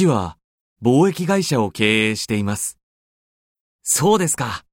父は貿易会社を経営しています。そうですか。